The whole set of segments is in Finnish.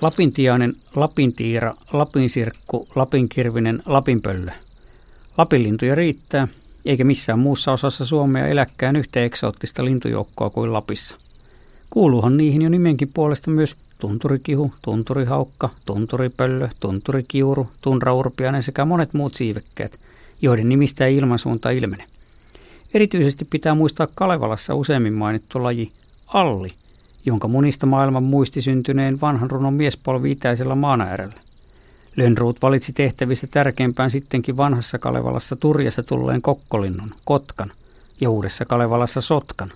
Lapintiainen, lapintiira, lapinsirkku, lapinkirvinen, lapinpöllö. Lapinlintuja riittää, eikä missään muussa osassa Suomea eläkkään yhtä eksoottista lintujoukkoa kuin Lapissa. Kuuluuhan niihin jo nimenkin puolesta myös tunturikihu, tunturihaukka, tunturipöllö, tunturikiuru, tunraurpiainen sekä monet muut siivekkeet, joiden nimistä ei ilmansuunta ilmene. Erityisesti pitää muistaa Kalevalassa useimmin mainittu laji alli, jonka munista maailman muisti syntyneen vanhan runon miespolvi itäisellä maanaäärellä. Lönnruut valitsi tehtävistä tärkeimpään sittenkin vanhassa Kalevalassa Turjassa tulleen kokkolinnun, kotkan, ja uudessa Kalevalassa sotkan.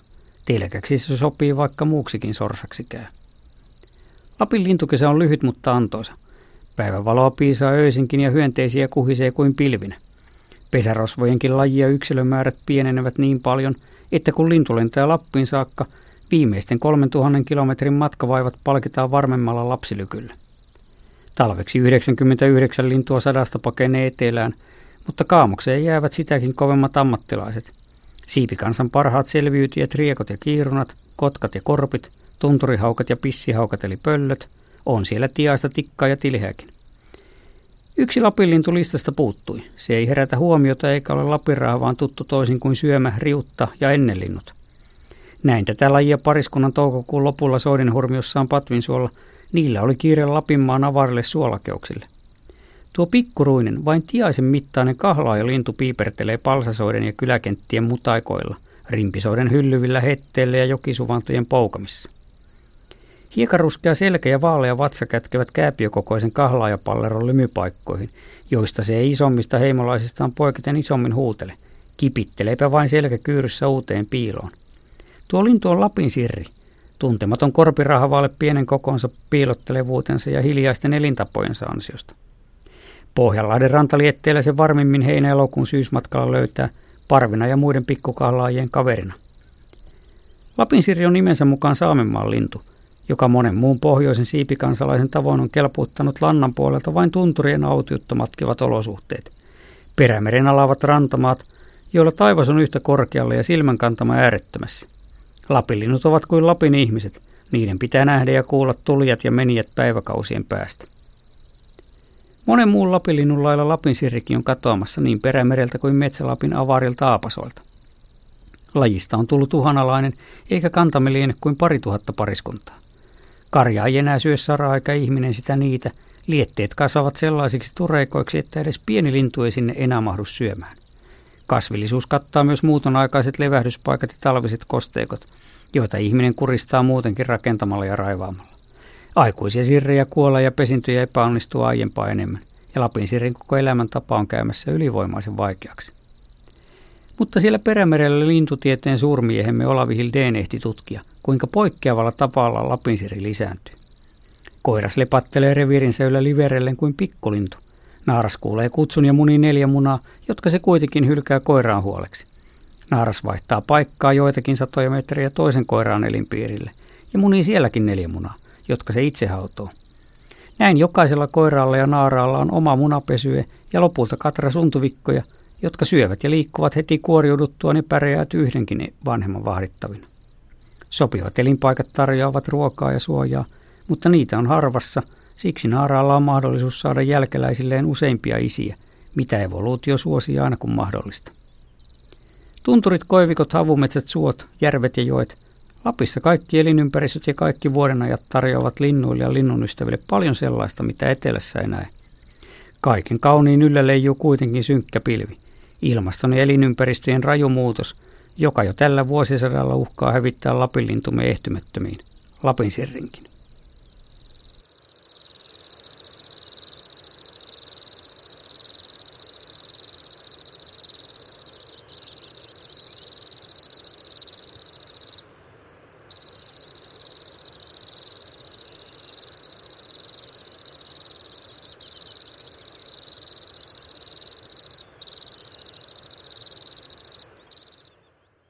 Telkäksi se sopii vaikka muuksikin sorsaksi käy. Lapin lintukesä on lyhyt, mutta antoisa. Päivänvaloa piisaa öisinkin ja hyönteisiä kuhisee kuin pilvinä. Pesärosvojenkin lajia yksilömäärät pienenevät niin paljon, että kun lintu lentää Lappiin saakka, viimeisten 3000 kilometrin matkavaivat palkitaan varmemmalla lapsilykyllä. Talveksi 99 lintua sadasta pakenee etelään, mutta kaamokseen jäävät sitäkin kovemmat ammattilaiset. Siipikansan parhaat selviytyjät, riekot ja kiirunat, kotkat ja korpit, tunturihaukat ja pissihaukat eli pöllöt, on siellä tiaista tikkaa ja tilheäkin. Yksi lapinlintu listasta puuttui. Se ei herätä huomiota eikä ole lapiraha, vaan tuttu toisin kuin syömä, riutta ja ennenlinnut. Näin tätä lajia pariskunnan toukokuun lopulla soidenhurmiossaan Patvinsuolla. Niillä oli kiire Lapinmaan avarille suolakeuksille. Tuo pikkuruinen, vain tiaisen mittainen kahlaaja lintu piipertelee palsasoiden ja kyläkenttien mutaikoilla, rimpisoiden hyllyvillä hetteillä ja jokisuvantojen poukamissa. Hiekaruskea selkä ja vaalea vatsa kätkevät kääpiökokoisen kahlaajapalleron lymypaikkoihin, joista se ei isommista heimolaisistaan poiketen isommin huutele. Kipitteleepä vain selkäkyyryssä uuteen piiloon. Tuo lintu on Lapin sirri. Tuntematon korpirahavaalle pienen kokonsa piilottelevuutensa ja hiljaisten elintapojensa ansiosta. Pohjanlahden rantalietteellä se varmimmin heinä-elokuun syysmatkalla löytää parvina ja muiden pikkukahlaajien kaverina. Lapin sirri on nimensä mukaan Saamenmaan lintu – joka monen muun pohjoisen siipikansalaisen tavoin on kelpuuttanut lannan puolelta vain tunturien autiuttomatkivat olosuhteet. Perämeren alaavat rantamaat, joilla taivas on yhtä korkealla ja silmän kantama äärettömässä. Lapinlinnut ovat kuin Lapin ihmiset. Niiden pitää nähdä ja kuulla tulijat ja menijät päiväkausien päästä. Monen muun lapinlinnun lailla Lapin sirrikin on katoamassa niin perämereltä kuin Metsälapin avarilta aapasoilta. Lajista on tullut uhanalainen, eikä kantamme liene kuin pari tuhatta pariskuntaa. Karja ei enää syö saraa eikä ihminen sitä niitä. Lietteet kasvavat sellaisiksi tureikoiksi, että edes pieni lintu ei sinne enää mahdu syömään. Kasvillisuus kattaa myös muuton aikaiset levähdyspaikat ja talviset kosteikot, joita ihminen kuristaa muutenkin rakentamalla ja raivaamalla. Aikuisia sirrejä kuolla ja pesintöjä epäonnistuu aiempaa enemmän, ja Lapin sirrin koko elämäntapa on käymässä ylivoimaisen vaikeaksi. Mutta siellä perämerellä lintutieteen suurmiehemme Olavi Hildeen ehti tutkia, kuinka poikkeavalla tapalla lapinsiri lisääntyy. Koiras lepattelee reviirinsä yllä liverellen kuin pikkulintu. Naaras kuulee kutsun ja muni neljä munaa, jotka se kuitenkin hylkää koiraan huoleksi. Naaras vaihtaa paikkaa joitakin satoja metriä toisen koiraan elinpiirille ja munii sielläkin neljä munaa, jotka se itse hautoo. Näin jokaisella koiraalla ja naaraalla on oma munapesye ja lopulta katra suntuvikkoja – jotka syövät ja liikkuvat heti kuoriuduttua, niin pärjäävät yhdenkin vanhemman vahdittavina. Sopivat elinpaikat tarjoavat ruokaa ja suojaa, mutta niitä on harvassa, siksi naaraalla on mahdollisuus saada jälkeläisilleen useimpia isiä, mitä evoluutio suosii aina kun mahdollista. Tunturit, koivikot, havumetsät, suot, järvet ja joet. Lapissa kaikki elinympäristöt ja kaikki vuodenajat tarjoavat linnuille ja linnun paljon sellaista, mitä etelässä ei näe. Kaiken kauniin yllä leijuu kuitenkin synkkä pilvi – Ilmaston ja elinympäristöjen raju muutos, joka jo tällä vuosisadalla uhkaa hävittää lapinlintumme ehtymättömiin, Lapinsirrinkin.